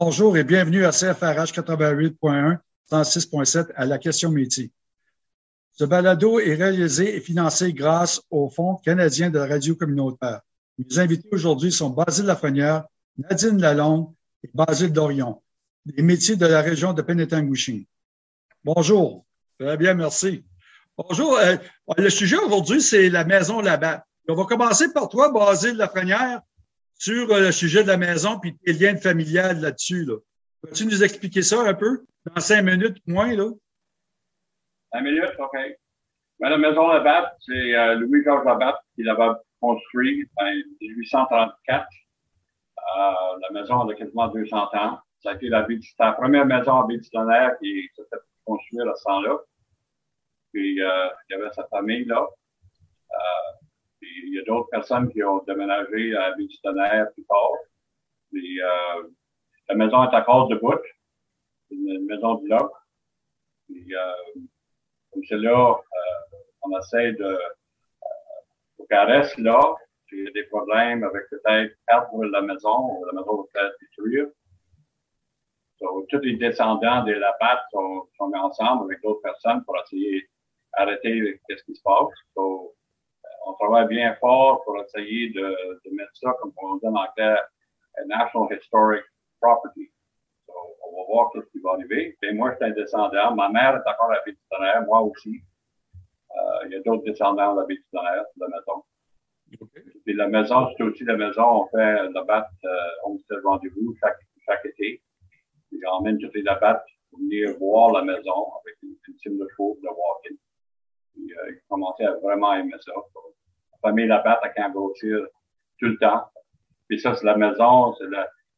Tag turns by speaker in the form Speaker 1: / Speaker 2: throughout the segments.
Speaker 1: Bonjour et bienvenue à CFRH 88.1, 106.7 à la question métier. Ce balado est réalisé et financé grâce au Fonds canadien de la radio communautaire. Mes invités aujourd'hui sont Basile Lafrenière, Nadine Lalonde et Basile Dorion, des métiers de la région de Penetanguishing. Bonjour. Très bien, merci. Bonjour. Euh, le sujet aujourd'hui, c'est la maison Labatt. On va commencer par toi, Basile Lafrenière sur euh, le sujet de la maison puis tes liens familiales là-dessus. Là. Peux-tu nous expliquer ça un peu dans cinq minutes moins? Là?
Speaker 2: Cinq minutes, OK. Ben, la maison Labatt, c'est euh, Louis-Georges Labatt qui l'avait construit en 1834. Euh, la maison a quasiment 200 ans. Ça a été la, première maison à qui s'est construite à ce temps-là. Puis, il y avait sa famille là. Il y a d'autres personnes qui ont déménagé à ville plus tard. euh, la maison est à cause de bout. C'est une maison de bloc. Euh, comme c'est là, euh, on essaie de, euh, qu'elle reste là. Il y a des problèmes avec peut-être perdre la maison, ou la maison peut-être détruire. Donc, tous les descendants des Labatt sont, sont ensemble avec d'autres personnes pour essayer d'arrêter ce qui se passe. Donc, on travaille bien fort pour essayer de, de mettre ça, comme on dit en anglais, National Historic Property. So, on va voir ce qui va arriver. Et moi, je suis un descendant. Ma mère est encore à la moi aussi. Euh, il y a d'autres descendants de la Bétitonnerre, de la maison. Okay. Puis la maison, c'est aussi la maison, on fait le bat, euh, on fait le rendez-vous chaque, chaque été. J'emmène toutes les labattes pour venir voir la maison avec une, une team de chevaux de walking. Puis, euh, ils commençaient à vraiment aimer ça. La famille Labatte à grossir tout le temps. Puis ça, c'est la maison, c'est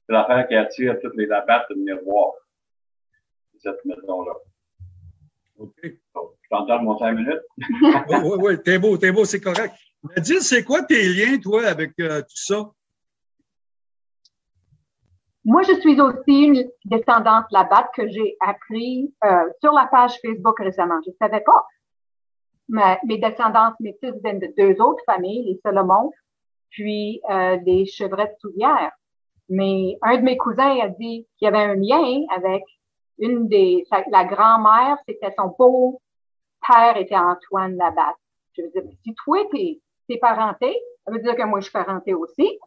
Speaker 2: l'affaire qui attire toutes les Labattes de venir voir cette maison-là. OK. Donc, je t'entends mon cinq minutes.
Speaker 1: oui, oui, oui, t'es beau, t'es beau, c'est correct. Mais dis, c'est quoi tes liens, toi, avec euh, tout ça?
Speaker 3: Moi, je suis aussi une descendante Labatte que j'ai appris euh, sur la page Facebook récemment. Je ne savais pas mes descendances métisses viennent de deux autres familles, les Solomon, puis euh, les Chevrettes Soulières. Mais un de mes cousins a dit qu'il y avait un lien avec une des, la grand-mère, c'était son beau-père était Antoine Labatte. Je veux dire, si toi, t'es, t'es parenté, ça veut dire que moi, je suis parenté aussi.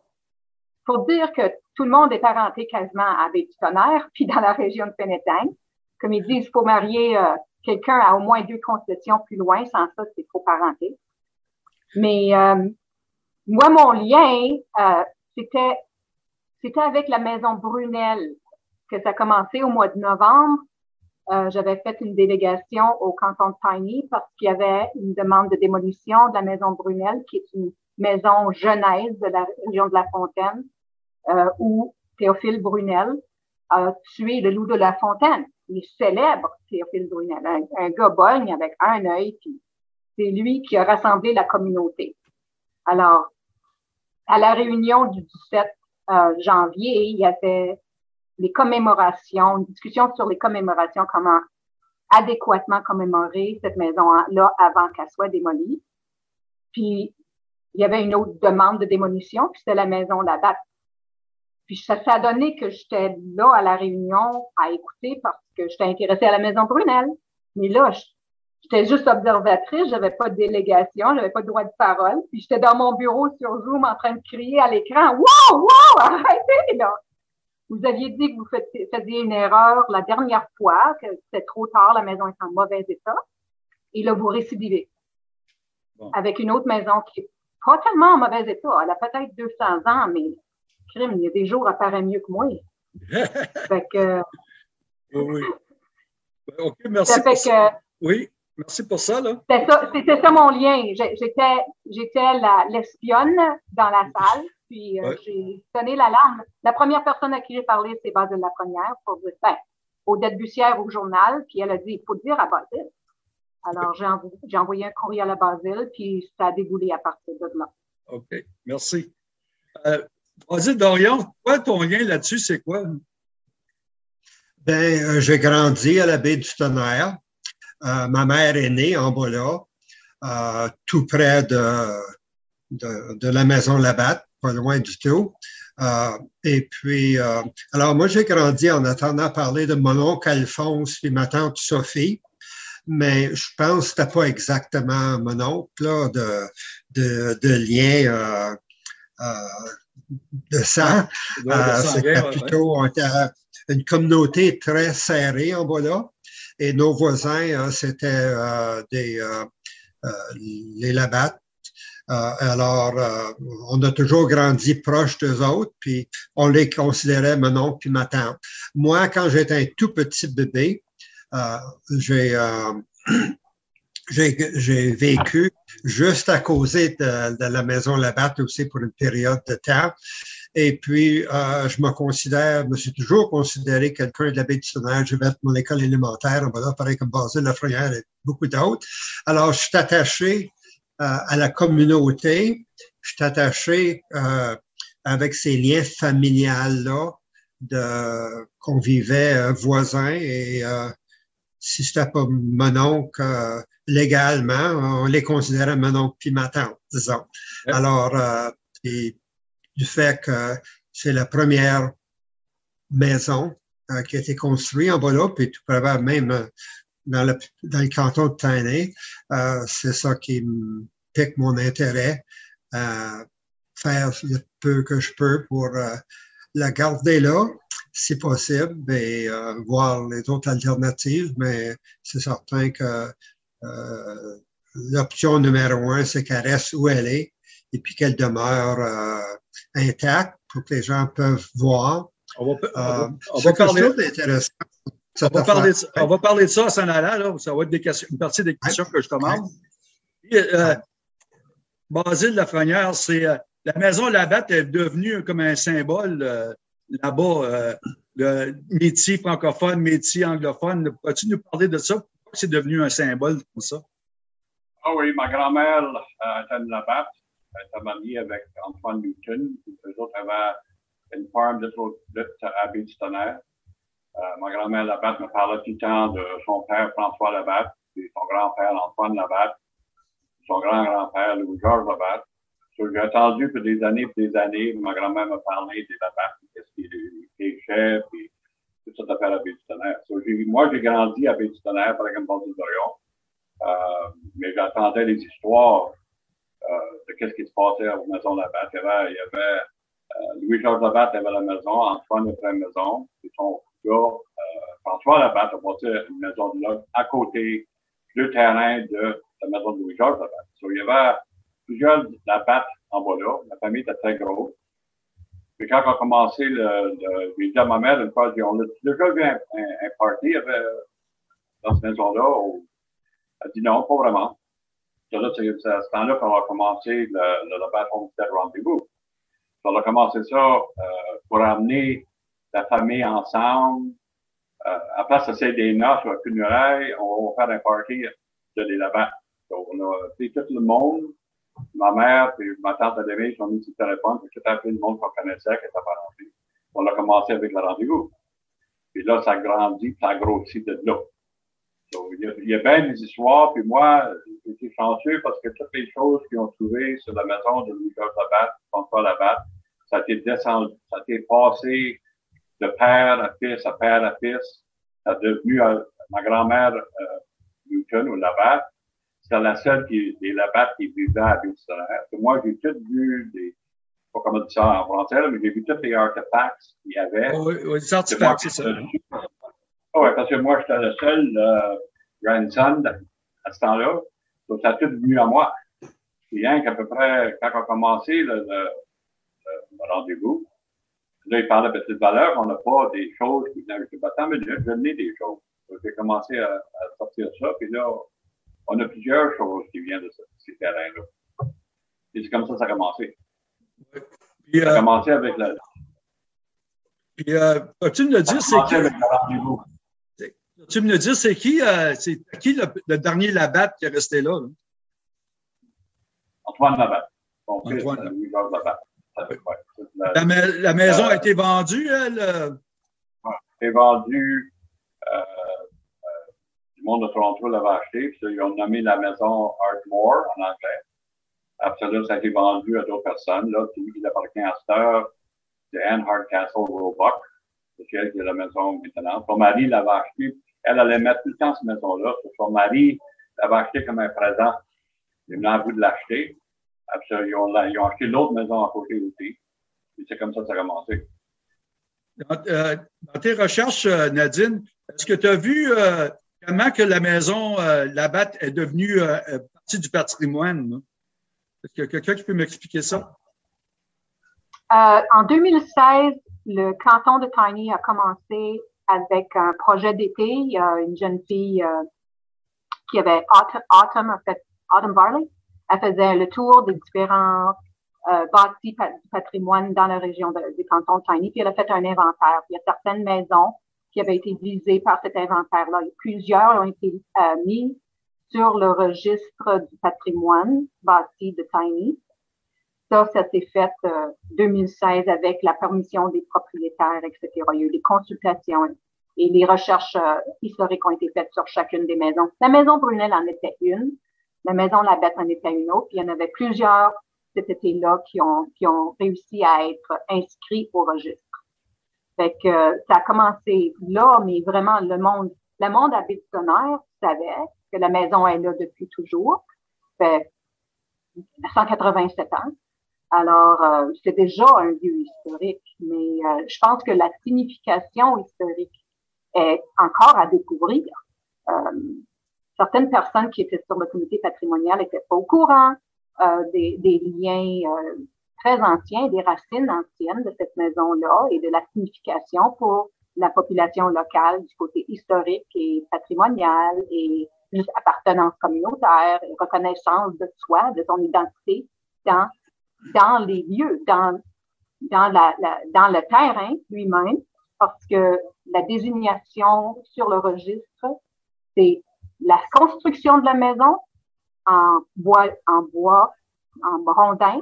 Speaker 3: Pour dire que tout le monde est parenté quasiment à Bétutonnerre, puis dans la région de Penetang. Comme ils disent, il faut marier euh, quelqu'un a au moins deux concessions plus loin, sans ça, c'est trop parenté. Mais euh, moi, mon lien, euh, c'était c'était avec la maison Brunel que ça a commencé au mois de novembre. Euh, j'avais fait une délégation au canton de Tiny parce qu'il y avait une demande de démolition de la maison Brunel, qui est une maison jeunesse de la région de la Fontaine, où Théophile Brunel a tué le loup de la Fontaine il célèbre Théophile Brunel, un, un gars bogne avec un œil, puis c'est lui qui a rassemblé la communauté. Alors, à la réunion du 17 euh, janvier, il y avait les commémorations, une discussion sur les commémorations, comment adéquatement commémorer cette maison-là avant qu'elle soit démolie. Puis, il y avait une autre demande de démolition, puis c'était la maison Labatt puis ça s'est donné que j'étais là à la réunion à écouter parce que j'étais intéressée à la Maison Brunel. Mais là, j'étais juste observatrice, j'avais pas de délégation, j'avais pas de droit de parole. Puis j'étais dans mon bureau sur Zoom en train de crier à l'écran Wow, wow, arrêtez là! Vous aviez dit que vous faisiez une erreur la dernière fois, que c'était trop tard, la maison est en mauvais état. Et là, vous récidivez. Avec une autre maison qui est pas tellement en mauvais état. Elle a peut-être 200 ans, mais il y a des jours, elle paraît mieux que moi. fait que.
Speaker 1: Oui, OK, merci. pour ça. Oui, merci pour ça.
Speaker 3: C'était ça, mon lien. J'étais, j'étais l'espionne dans la salle, puis euh, j'ai sonné l'alarme. La première personne à qui j'ai parlé, c'est Basile Lafrenière pour dire, ben, Odette Bussière au journal, puis elle a dit, il faut dire à Basile. Alors, j'ai envoyé un courriel à Basile, puis ça a déboulé à partir de là.
Speaker 1: OK, merci. Euh, Vas-y, Dorion, toi, ton lien là-dessus, c'est quoi?
Speaker 4: Ben, euh, j'ai grandi à la baie du Tonnerre. Euh, ma mère est née en bas euh, tout près de, de, la maison Labatte, pas loin du tout. Et puis, alors moi, j'ai grandi en attendant parler de mon oncle Alphonse et ma tante Sophie, mais je pense que c'était pas exactement mon oncle là, de, de, de lien de sang. Euh, C'était plutôt une communauté très serrée en bas là. Et nos voisins, c'était des les Labattes. alors, on a toujours grandi proche d'eux autres, puis on les considérait mon oncle puis ma tante. Moi, quand j'étais un tout petit bébé, j'ai j'ai vécu juste à cause de, la maison Labatte aussi pour une période de temps. Et puis, euh, je me considère, je me suis toujours considéré quelqu'un de la baie du Tonnerre. J'ai fait mon école élémentaire, on va là, pareil comme Basile, Lafrenière et beaucoup d'autres. Alors, je suis attaché euh, à la communauté. Je suis attaché euh, avec ces liens familiales-là qu'on vivait voisins et si c'était pas mon oncle euh, légalement, on les considérait mon oncle puis ma tante, disons. Alors, euh, du fait que c'est la première maison euh, qui a été construite en là, puis tout probablement même dans le, dans le canton de Tainé, c'est ça qui me pique mon intérêt à faire le peu que je peux pour la garder là si possible, et euh, voir les autres alternatives, mais c'est certain que euh, l'option numéro un, c'est qu'elle reste où elle est et puis qu'elle demeure euh, intacte pour que les gens peuvent voir.
Speaker 1: On va, on va, parler, on va parler, de, on va parler de ça à s'en allant, là. Ça va être des questions, une partie des questions que je commande. Basile Lafrenière, c'est la maison Labatte est devenue comme un symbole là-bas, euh, le métier francophone, métier anglophone. Peux-tu nous parler de ça? Pourquoi c'est devenu un symbole comme ça?
Speaker 2: Ah oui, ma grand-mère euh, Labatte. Elle était mariée avec Antoine Newton. Les autres avaient une farm de à Baie-du-Tonnerre. Euh, ma grand-mère Labatte me parlait tout le temps de son père François Labatte, et son grand-père Antoine Labatte, son grand-grand-père Louis-Georges Labatte. J'ai attendu pour des années et des années. Ma grand-mère me parlait des Labatte, qu'est-ce qu'il pêchait, puis tout ça d'affaires à Baie-du-Tonnerre. So, moi, j'ai grandi à Baie-du-Tonnerre, par exemple, d'Orion. Euh, mais j'attendais les histoires euh, de qu'est-ce qui se passait à la maison Labatte. Il y il y avait euh, Louis-Georges Labatte avait la maison, Antoine avait la maison, puis son gars, euh, François Labatte a bâti une maison de là à côté du terrain de la maison de Louis-Georges Labatte. So, il y avait plusieurs Labatte en bas là. La famille était très grosse. Puis quand on a commencé, le, le, ma mère une fois, on a déjà vu un, un, party avait, dans cette maison-là. Elle a dit non, pas vraiment. C'est à ce temps-là qu'on a commencé le, le, le bâton de rendez-vous. On a commencé ça euh, pour amener la famille ensemble. Euh, à place faire des noces ou un funérailles, on va faire un party de les là Donc, on a fait tout le monde ma mère et ma tante Adémie sont mis sur le téléphone, puis j'ai appelé le monde qu'on connaissait, qui était pas rentré. On a commencé avec le rendez-vous. Puis là, ça grandit, ça grossit de là. Il, y a, bien des histoires, puis moi, j'ai été chanceux parce que toutes les choses qu'ils ont trouvées sur la maison de Louis-Georges François Labatte, ça a été descendu, ça a été passé de père à fils, à père à fils. Ça a devenu euh, ma grand-mère euh, Newton ou Labatte c'était la seule qui, des Labatt qui vivait à Ville-Solaire. Moi, j'ai tout vu des, pas comment dire ça en français, mais j'ai vu tous les artefacts qu'il y avait.
Speaker 1: oui, oui, des artefacts, c'est ça.
Speaker 2: Oh, oui, parce que moi, j'étais le seul euh, grandson à ce temps-là. Donc, ça a tout venu à moi. Rien qu'à peu près, quand on a commencé le, le, le rendez-vous, là, il parlait de petites valeurs, on n'a pas des choses qui venaient avec le bâtiment, mais je n'ai des choses. J'ai commencé à, à sortir ça, puis là, on a plusieurs choses qui viennent de ces terrains-là. Et c'est comme ça que ça a commencé. Puis, ça a euh, commencé avec la.
Speaker 1: Puis, euh, peux-tu me dire, c'est qui? Tu me dire, c'est qui, euh, c'est qui le, dernier Labatte qui est resté là?
Speaker 2: Antoine Labatte. Bon, Antoine. Labatte.
Speaker 1: La, la, maison a été vendue, elle?
Speaker 2: Oui, a été vendue monde de Toronto l'avait acheté, puis ils ont nommé la maison Ardmore en anglais. Après ça, ça a été vendu à d'autres personnes. Là, il appartient à heure c'est Anne Hardcastle Roebuck, c'est elle qui est la maison maintenant. Son mari l'avait acheté. Elle allait mettre tout le temps cette maison-là. Son mari l'avait acheté comme un présent. Il venait à bout de l'acheter. Ils ont, ils ont acheté l'autre maison à côté aussi. Et c'est comme ça que ça a commencé.
Speaker 1: Dans, euh, tes recherches, euh, Nadine, est-ce que tu as vu euh, comment que la maison euh, Labatte est devenue euh, euh, partie du patrimoine? Est-ce qu'il y a quelqu'un qui peut m'expliquer ça?
Speaker 3: en 2016, le canton de Tiny a commencé avec un projet d'été. Il y a une jeune fille qui avait Autumn, en fait, Autumn Barley. Elle faisait le tour des différents euh, bâtis du patrimoine dans la région du canton de Tiny, puis elle a fait un inventaire. Il y a certaines maisons qui avaient été visées par cet inventaire-là. Plusieurs ont été euh, mis sur le registre du patrimoine bâti de Tiny. Ça, ça s'est fait euh, 2016 avec la permission des propriétaires, etc. Il y a eu des consultations et les recherches euh, historiques ont été faites sur chacune des maisons. La maison Brunel en était une, la maison La Bête en était une autre, puis il y en avait plusieurs cet été-là qui ont réussi à être inscrits au registre. Fait que ça a commencé là, mais vraiment le monde, le monde habitationnaire savait que la maison est là depuis toujours. Fait 187 ans. Alors, euh, c'est déjà un lieu historique, mais euh, je pense que la signification historique est encore à découvrir. Euh, certaines personnes qui étaient sur le comité patrimonial n'étaient pas au courant euh, des, des, liens euh, très anciens, des racines anciennes de cette maison-là et de la signification pour la population locale du côté historique et patrimonial et juste appartenance communautaire et reconnaissance de soi, de son identité dans, dans les lieux, dans, dans, la, la dans le terrain lui-même, parce que la désignation sur le registre, c'est la construction de la maison en bois, en bois, en rondin,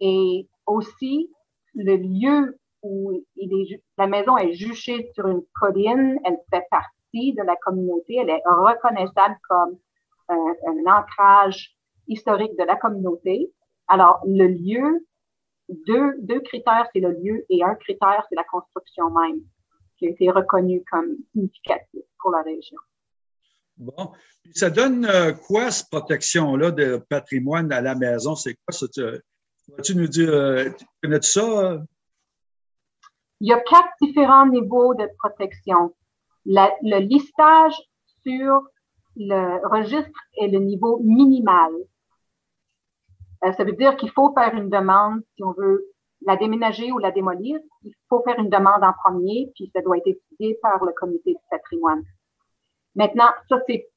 Speaker 3: et aussi le lieu où la maison est juchée sur une colline, elle fait partie de la communauté, elle est reconnaissable comme un, un ancrage historique de la communauté. Alors, le lieu, deux, critères, c'est le lieu et un critère, c'est la construction même, qui a été reconnue comme significative pour la région.
Speaker 1: Bon. Ça donne euh, quoi, cette protection-là de patrimoine à la maison? C'est quoi ça? Tu, nous dire, euh, connais-tu ça? Euh?
Speaker 3: Il y a quatre différents niveaux de protection. Le listage sur le registre est le niveau minimal. Euh, ça veut dire qu'il faut faire une demande si on veut la déménager ou la démolir. Il faut faire une demande en premier, puis ça doit être étudié par le comité du patrimoine. Maintenant, ça, c'est,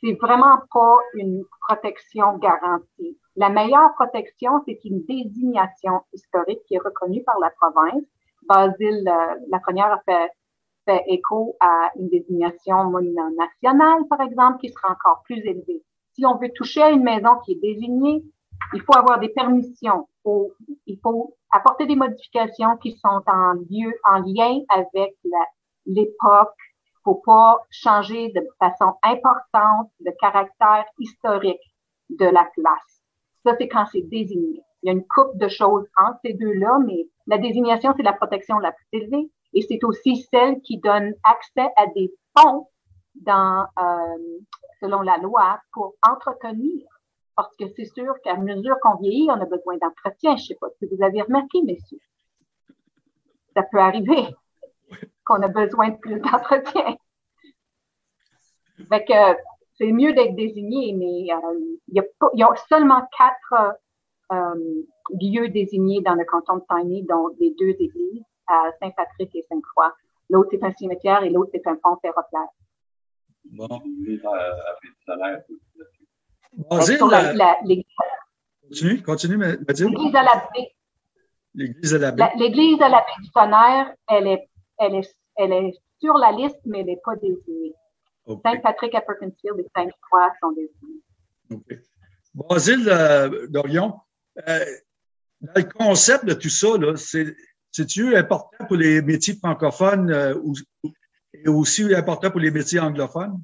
Speaker 3: c'est vraiment pas une protection garantie. La meilleure protection, c'est une désignation historique qui est reconnue par la province. Basile euh, Lafrenière a fait, fait écho à une désignation monument national, par exemple, qui sera encore plus élevée. Si on veut toucher à une maison qui est désignée, il faut avoir des permissions. il faut apporter des modifications qui sont en lieu, en lien avec l'époque, faut pas changer de façon importante le caractère historique de la place. Ça, c'est quand c'est désigné. Il y a une coupe de choses entre ces deux-là, mais la désignation, c'est la protection la plus élevée et c'est aussi celle qui donne accès à des fonds dans, euh, selon la loi pour entretenir. Parce que c'est sûr qu'à mesure qu'on vieillit, on a besoin d'entretien. Je sais pas si vous avez remarqué, messieurs. Ça peut arriver qu'on a besoin de plus d'entretien. Fait que c'est mieux d'être désigné, mais euh, il, y a il, y a seulement quatre euh, lieux désignés dans le canton de Tiny, dont les deux églises, à Saint-Patrick et Sainte-Croix. L'autre, c'est un cimetière et l'autre, c'est un pont ferroviaire.
Speaker 1: Bon.
Speaker 3: Basile,
Speaker 1: continue, continue.
Speaker 3: L'église à la baie.
Speaker 1: L'église à la baie.
Speaker 3: L'église à la baie du tonnerre, elle est elle est, elle est sur la liste, mais elle n'est pas désignée. Okay. Saint-Patrick à Perkinsfield et Sainte-Croix sont désignés.
Speaker 1: OK. Basile euh, Dorion, euh, dans le concept de tout ça, c'est-tu important pour les métiers francophones euh, ou, et aussi important pour les métiers anglophones?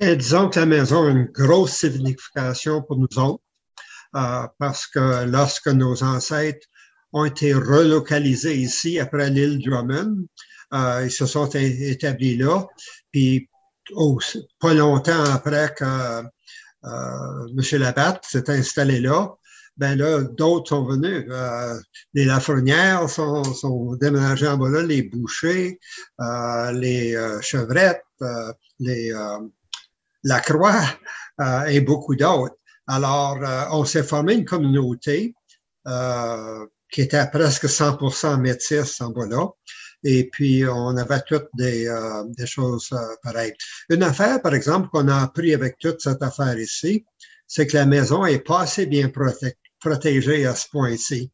Speaker 4: Et disons que la maison a une grosse signification pour nous autres, euh, parce que lorsque nos ancêtres ont été relocalisés ici après l'île Drummond. Euh, ils se sont établis là. Puis, pas longtemps après que euh, M. Labatte s'est installé là, ben là, d'autres sont venus. Euh, les Lafrenières sont, sont déménagés en bas là, les Bouchers, euh, les euh, Chevrettes, euh, les Lacroix et beaucoup d'autres. Alors, on s'est formé une communauté qui était presque 100% métisse en bas là. Et puis, on avait toutes des, des choses pareilles. Une affaire, par exemple, qu'on a appris avec toute cette affaire ici, c'est que la maison est pas assez bien protégée protégé à ce point-ci.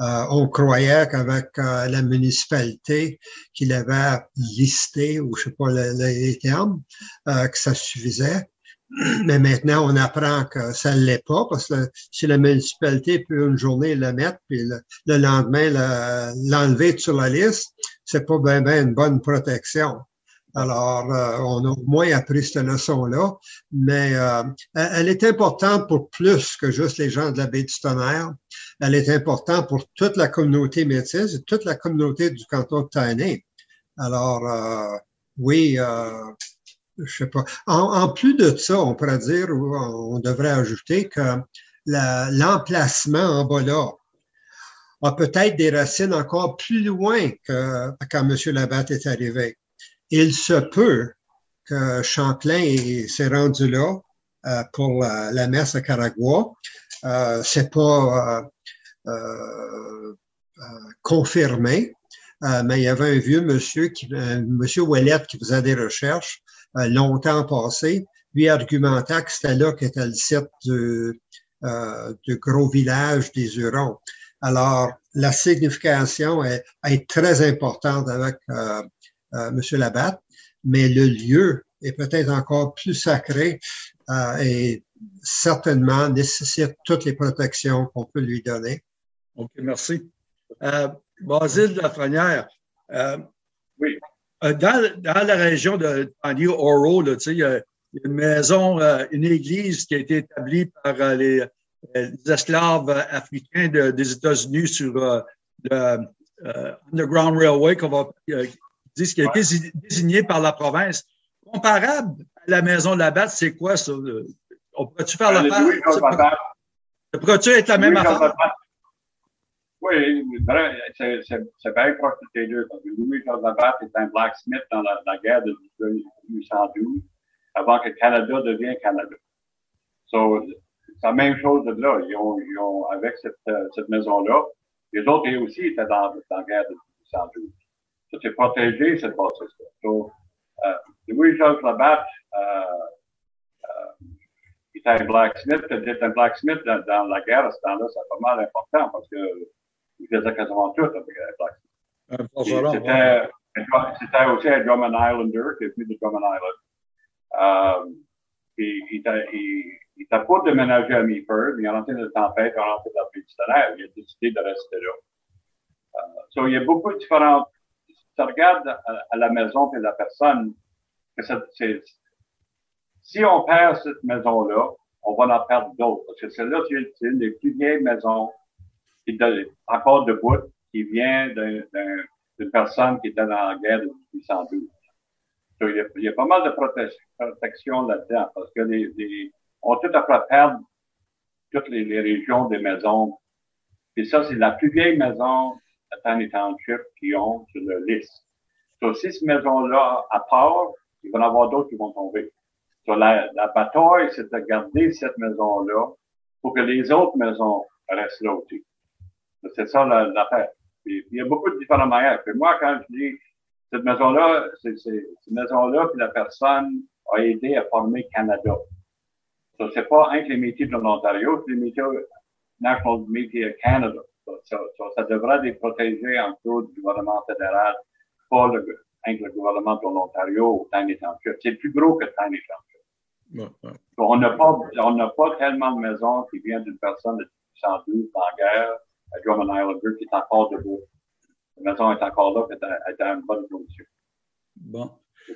Speaker 4: Euh, on croyait qu'avec euh, la municipalité qu'il avait listé, ou je sais pas les termes, euh, que ça suffisait. Mais maintenant, on apprend que ça ne l'est pas, parce que si la municipalité peut une journée le mettre, puis le, lendemain l'enlever sur la liste, c'est pas bien ben une bonne protection. Alors, euh, on a au moins appris cette leçon-là, mais euh, elle est importante pour plus que juste les gens de la baie du Tonnerre. Elle est importante pour toute la communauté métisse et toute la communauté du canton de Tainé. Alors, euh, oui, je sais pas. En, plus de ça, on pourrait dire, on devrait ajouter que l'emplacement en bas là a peut-être des racines encore plus loin que quand M. Labatte est arrivé il se peut que Champlain s'est rendu là euh, pour la, messe à Caragua. Euh, c'est pas euh, euh, confirmé, mais il y avait un vieux monsieur, qui, monsieur Ouellette, qui faisait des recherches longtemps passé. Lui argumentait que c'était là qu'était le site du, du gros village des Hurons. Alors, la signification est, est très importante avec euh, M. Labatte, mais le lieu est peut-être encore plus sacré euh, et certainement nécessite toutes les protections qu'on peut lui donner.
Speaker 1: OK, merci. Euh, Basile Lafrenière, euh,
Speaker 2: oui.
Speaker 1: Euh, dans, dans, la région de Oro, là, il y a une maison, une église qui a été établie par les, esclaves africains des États-Unis sur le Underground Railway qu'on va, ce qui a été désigné par la province. Comparable à la maison de la Batte, c'est quoi ça? On pourrait-tu faire la part? Ça pourrait-tu être la même affaire?
Speaker 2: Oui, c'est bien proche de ces deux. Louis-Georges Labatte est un blacksmith dans la, guerre de 1812, avant que Canada devienne Canada. So, c'est la même chose de là. Ils ont, ils ont avec cette, cette maison-là, les autres aussi étaient dans, dans la guerre de 1812 c'était protégé, cette bâtisse-là. Donc, euh, Louis-Georges Labatte, euh, euh, était un blacksmith, était un blacksmith dans, dans la guerre à ce temps-là, c'est pas mal important parce que il faisait quasiment tout avec blacksmith. C'était c'était aussi un Drummond Islander qui est venu de Drummond Island. Euh, il t'a il, pas déménagé à Meaford, mais il a rentré dans la tempête, il a rentré dans le pays il a décidé de rester là. Euh, so, il y a beaucoup de différentes tu regardes à, la maison et la personne, que si on perd cette maison-là, on va en perdre d'autres. Parce que celle-là, c'est une des plus vieilles maisons qui est encore debout, qui vient d'une personne qui était dans la guerre de 1812. il, y a, pas mal de protection là-dedans parce que les, les, on tout à fait perdre toutes les, les, régions des maisons. Et ça, c'est la plus vieille maison Tiny Township qui ont sur la liste. Sur ces maisons-là, à part, il va y en avoir d'autres qui vont tomber. Sur la, la bataille, c'est de garder cette maison-là pour que les autres maisons restent là aussi. C'est ça l'affaire. il y a beaucoup de différentes manières. Puis moi, quand je dis cette maison-là, c'est cette maison-là, puis la personne a aidé à former Canada. Ce c'est pas un les métiers de l'Ontario, c'est les métiers National Media Canada. Ça, ça, ça, devrait les protéger en tout du gouvernement fédéral, pas le, avec le gouvernement de l'Ontario ou Tiny Township. C'est plus gros que Tiny Township. On n'a pas, on n'a pas tellement de maisons qui viennent d'une personne de 1812 en guerre à Drummond Islander qui est encore debout. La maison est encore là, elle est en bonne condition.
Speaker 1: Bon.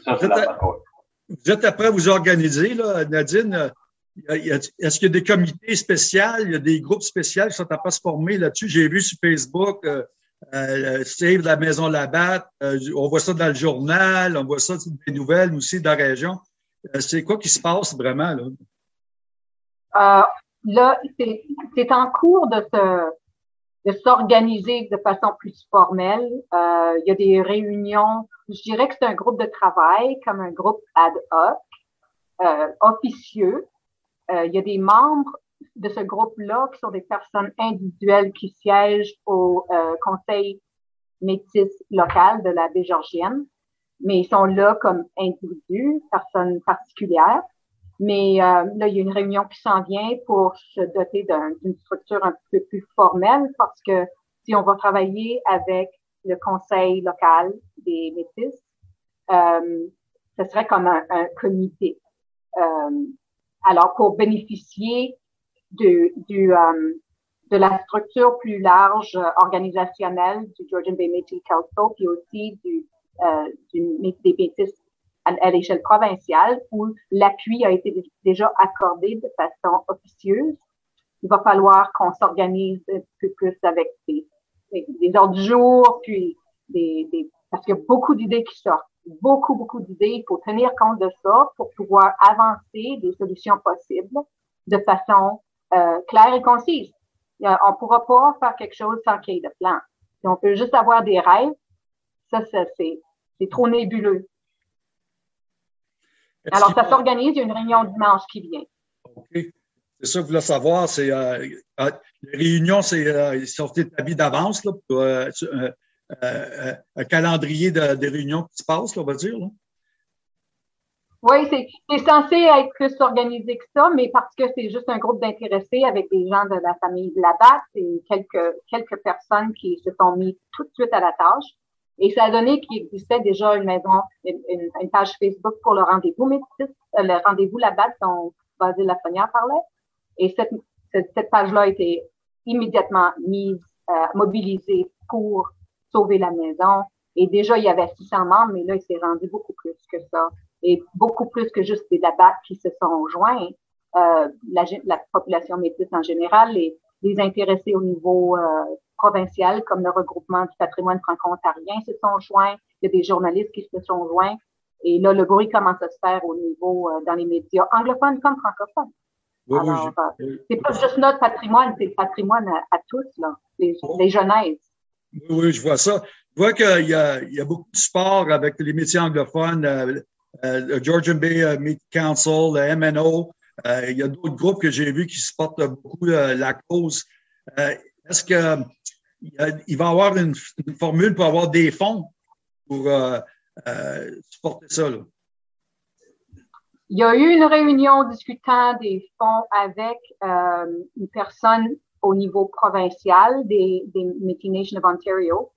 Speaker 1: Ça, c'est la Vous êtes après vous organiser, là, Nadine. est-ce qu'il y a des comités spéciaux, il y a des groupes spéciaux qui sont à pas se former là-dessus? J'ai vu sur Facebook, euh, euh, Save la Maison Labatte, euh, on voit ça dans le journal, on voit ça dans des nouvelles aussi de la région. Euh, c'est quoi qui se passe vraiment là?
Speaker 3: là, c'est en cours de se de s'organiser de façon plus formelle. il y a des réunions. Je dirais que c'est un groupe de travail, comme un groupe ad hoc, officieux, euh, il y a des membres de ce groupe-là qui sont des personnes individuelles qui siègent au euh, conseil métis local de la baie mais ils sont là comme individus, personnes particulières. Mais euh, là, il y a une réunion qui s'en vient pour se doter d'une structure un peu plus formelle parce que si on va travailler avec le conseil local des métis, euh, ce serait comme un, comité. Euh, alors, pour bénéficier de, du, euh, de la structure plus large euh, organisationnelle du Georgian Bay Métis Council, puis aussi du, euh, du, des Métis à, l'échelle provinciale, où l'appui a été déjà accordé de façon officieuse, il va falloir qu'on s'organise un peu plus avec des, des, ordres du jour, puis des, des parce qu'il y a beaucoup d'idées qui sortent beaucoup, beaucoup d'idées. Il faut tenir compte de ça pour pouvoir avancer des solutions possibles de façon euh, claire et concise. on ne pourra pas faire quelque chose sans qu'il y ait de plan. Si on peut juste avoir des rêves, ça, ça c'est, c'est trop nébuleux. Alors, ça s'organise, il y a une réunion dimanche qui vient.
Speaker 1: OK. C'est ça que je voulais savoir. C'est, euh, euh les réunions, c'est, euh, ils sont établies d'avance là, pour, euh, un calendrier de, des réunions qui se passent, on va dire.
Speaker 3: Oui, c'est censé être plus organisé que ça, mais parce que c'est juste un groupe d'intéressés avec des gens de la famille de la BAT et quelques, quelques personnes qui se sont mis tout de suite à la tâche. Et ça a donné qu'il existait déjà une maison, une, page Facebook pour le rendez-vous métis, euh, le rendez-vous la BAT dont Basile Lafrenière parlait. Et cette, cette, page-là a été immédiatement mise, mobilisée pour sauver la maison. Et déjà, il y avait 600 membres, mais là, il s'est rendu beaucoup plus que ça. Et beaucoup plus que juste des labats qui se sont joints. Euh, la, la, population métisse en général, les, les intéressés au niveau euh, comme le regroupement du patrimoine franco-ontarien se sont joints. Il y a des journalistes qui se sont joints. Et là, le bruit commence à se faire au niveau euh, dans les médias anglophones comme francophones. Oui, Alors, euh, c'est pas juste notre patrimoine, c'est le patrimoine à, tous, là, les, oh. les jeunesses.
Speaker 1: Oui, je vois ça. Je vois qu'il y a, il y a beaucoup de sport avec les métiers anglophones, euh, euh, le Georgian Bay Meat Council, le MNO. il y a d'autres groupes que j'ai vus qui supportent beaucoup la cause. Est-ce qu'il il va avoir une, formule pour avoir des fonds pour supporter ça?
Speaker 3: Il y a eu une réunion discutant des fonds avec une personne au niveau provincial des, des Métis Nation of Ontario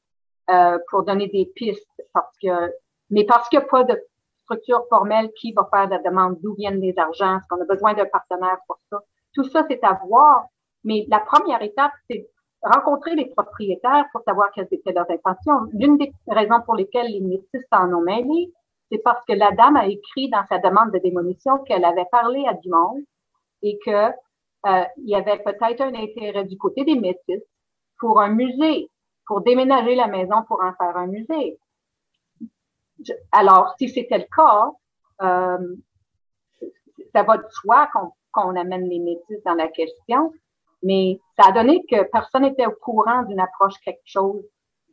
Speaker 3: euh, pour donner des pistes parce que, mais parce qu'il n'y a pas de structure formelle qui va faire la demande, d'où viennent les argents, est-ce qu'on a besoin d'un partenaire pour ça? Tout ça, c'est à voir. Mais la première étape, c'est rencontrer les propriétaires pour savoir quelles étaient leurs intentions. L'une des raisons pour lesquelles les métis s'en ont mêlé, c'est parce que la dame a écrit dans sa demande de démolition qu'elle avait parlé à du monde et que euh, il y avait peut-être un intérêt du côté des métis pour un musée, pour déménager la maison pour en faire un musée. alors, si c'était le cas, euh, ça va de soi qu'on amène les métis dans la question, mais ça a donné que personne n'était au courant d'une approche quelque chose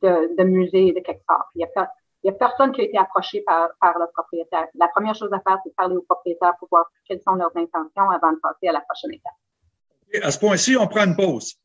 Speaker 3: de, de, musée de quelque part. Il y a, personne qui a été approché par, par le propriétaire. La première chose à faire, c'est parler au propriétaire pour voir quelles sont leurs intentions avant de passer à la prochaine étape.
Speaker 1: À ce point-ci, on prend une pause.